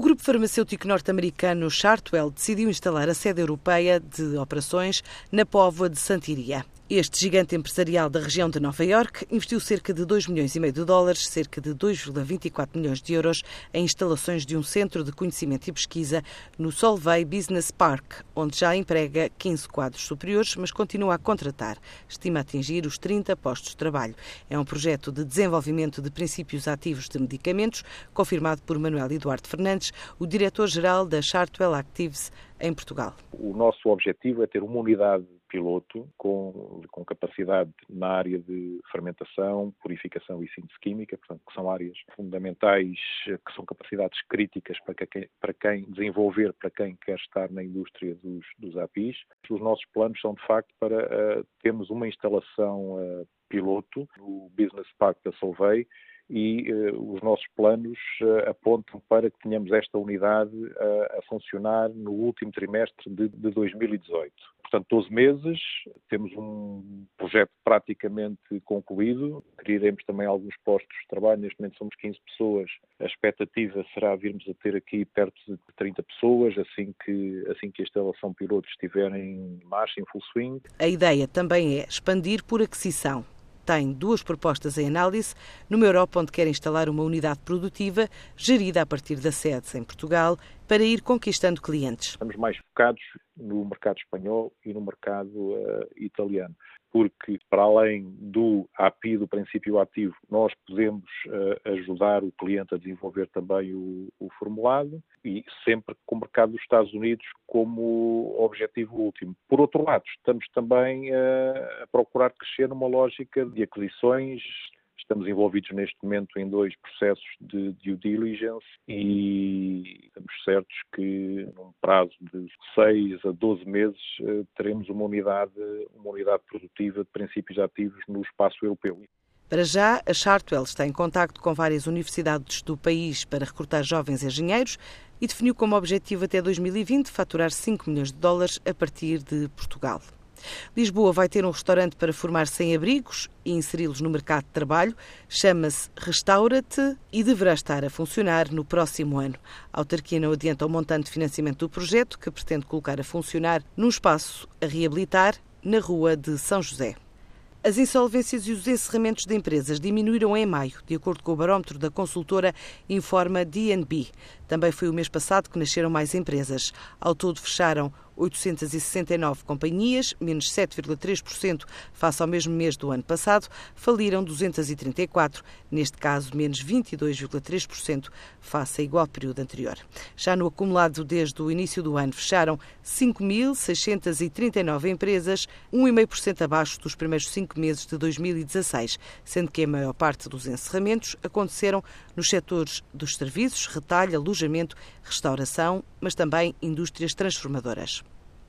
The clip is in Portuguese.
O grupo farmacêutico norte-americano Chartwell decidiu instalar a sede europeia de operações na Póvoa de Santiria. Este gigante empresarial da região de Nova York investiu cerca de 2 milhões e meio de dólares, cerca de 2,24 milhões de euros, em instalações de um centro de conhecimento e pesquisa no Solvay Business Park, onde já emprega 15 quadros superiores, mas continua a contratar. Estima atingir os 30 postos de trabalho. É um projeto de desenvolvimento de princípios ativos de medicamentos, confirmado por Manuel Eduardo Fernandes, o diretor-geral da Chartwell Actives em Portugal. O nosso objetivo é ter uma unidade piloto com, com capacidade na área de fermentação, purificação e síntese química, portanto, que são áreas fundamentais, que são capacidades críticas para quem, para quem desenvolver, para quem quer estar na indústria dos, dos APIs. Os nossos planos são, de facto, para uh, termos uma instalação uh, piloto no Business Park da Solvay e uh, os nossos planos uh, apontam para que tenhamos esta unidade uh, a funcionar no último trimestre de, de 2018. Portanto, 12 meses, temos um projeto praticamente concluído, criaremos também alguns postos de trabalho, neste momento somos 15 pessoas, a expectativa será virmos a ter aqui perto de 30 pessoas, assim que, assim que a instalação piloto estiver em marcha, em full swing. A ideia também é expandir por aquisição tem duas propostas em análise. Numa Europa, onde quer instalar uma unidade produtiva gerida a partir da sede em Portugal para ir conquistando clientes. Estamos mais focados no mercado espanhol e no mercado uh, italiano porque para além do API, do princípio ativo, nós podemos uh, ajudar o cliente a desenvolver também o, o, formulado e sempre com o mercado dos Estados Unidos como objetivo último. Por outro lado, estamos também uh, a procurar crescer numa lógica de aquisições Estamos envolvidos neste momento em dois processos de due diligence e estamos certos que num prazo de 6 a 12 meses eh, teremos uma unidade, uma unidade produtiva de princípios ativos no espaço europeu. Para já, a Chartwell está em contacto com várias universidades do país para recrutar jovens engenheiros e definiu como objetivo até 2020 faturar 5 milhões de dólares a partir de Portugal. Lisboa vai ter um restaurante para formar sem-abrigos e inseri-los no mercado de trabalho. Chama-se Restaura-te e deverá estar a funcionar no próximo ano. A autarquia não adianta o montante de financiamento do projeto, que pretende colocar a funcionar num espaço a reabilitar na Rua de São José. As insolvências e os encerramentos de empresas diminuíram em maio, de acordo com o barómetro da consultora Informa DNB. Também foi o mês passado que nasceram mais empresas. Ao todo fecharam 869 companhias, menos 7,3% face ao mesmo mês do ano passado, faliram 234, neste caso menos 22,3% face a igual período anterior. Já no acumulado desde o início do ano fecharam 5.639 empresas, 1,5% abaixo dos primeiros cinco meses de 2016, sendo que a maior parte dos encerramentos aconteceram nos setores dos serviços, retalho, alojamento, restauração, mas também indústrias transformadoras.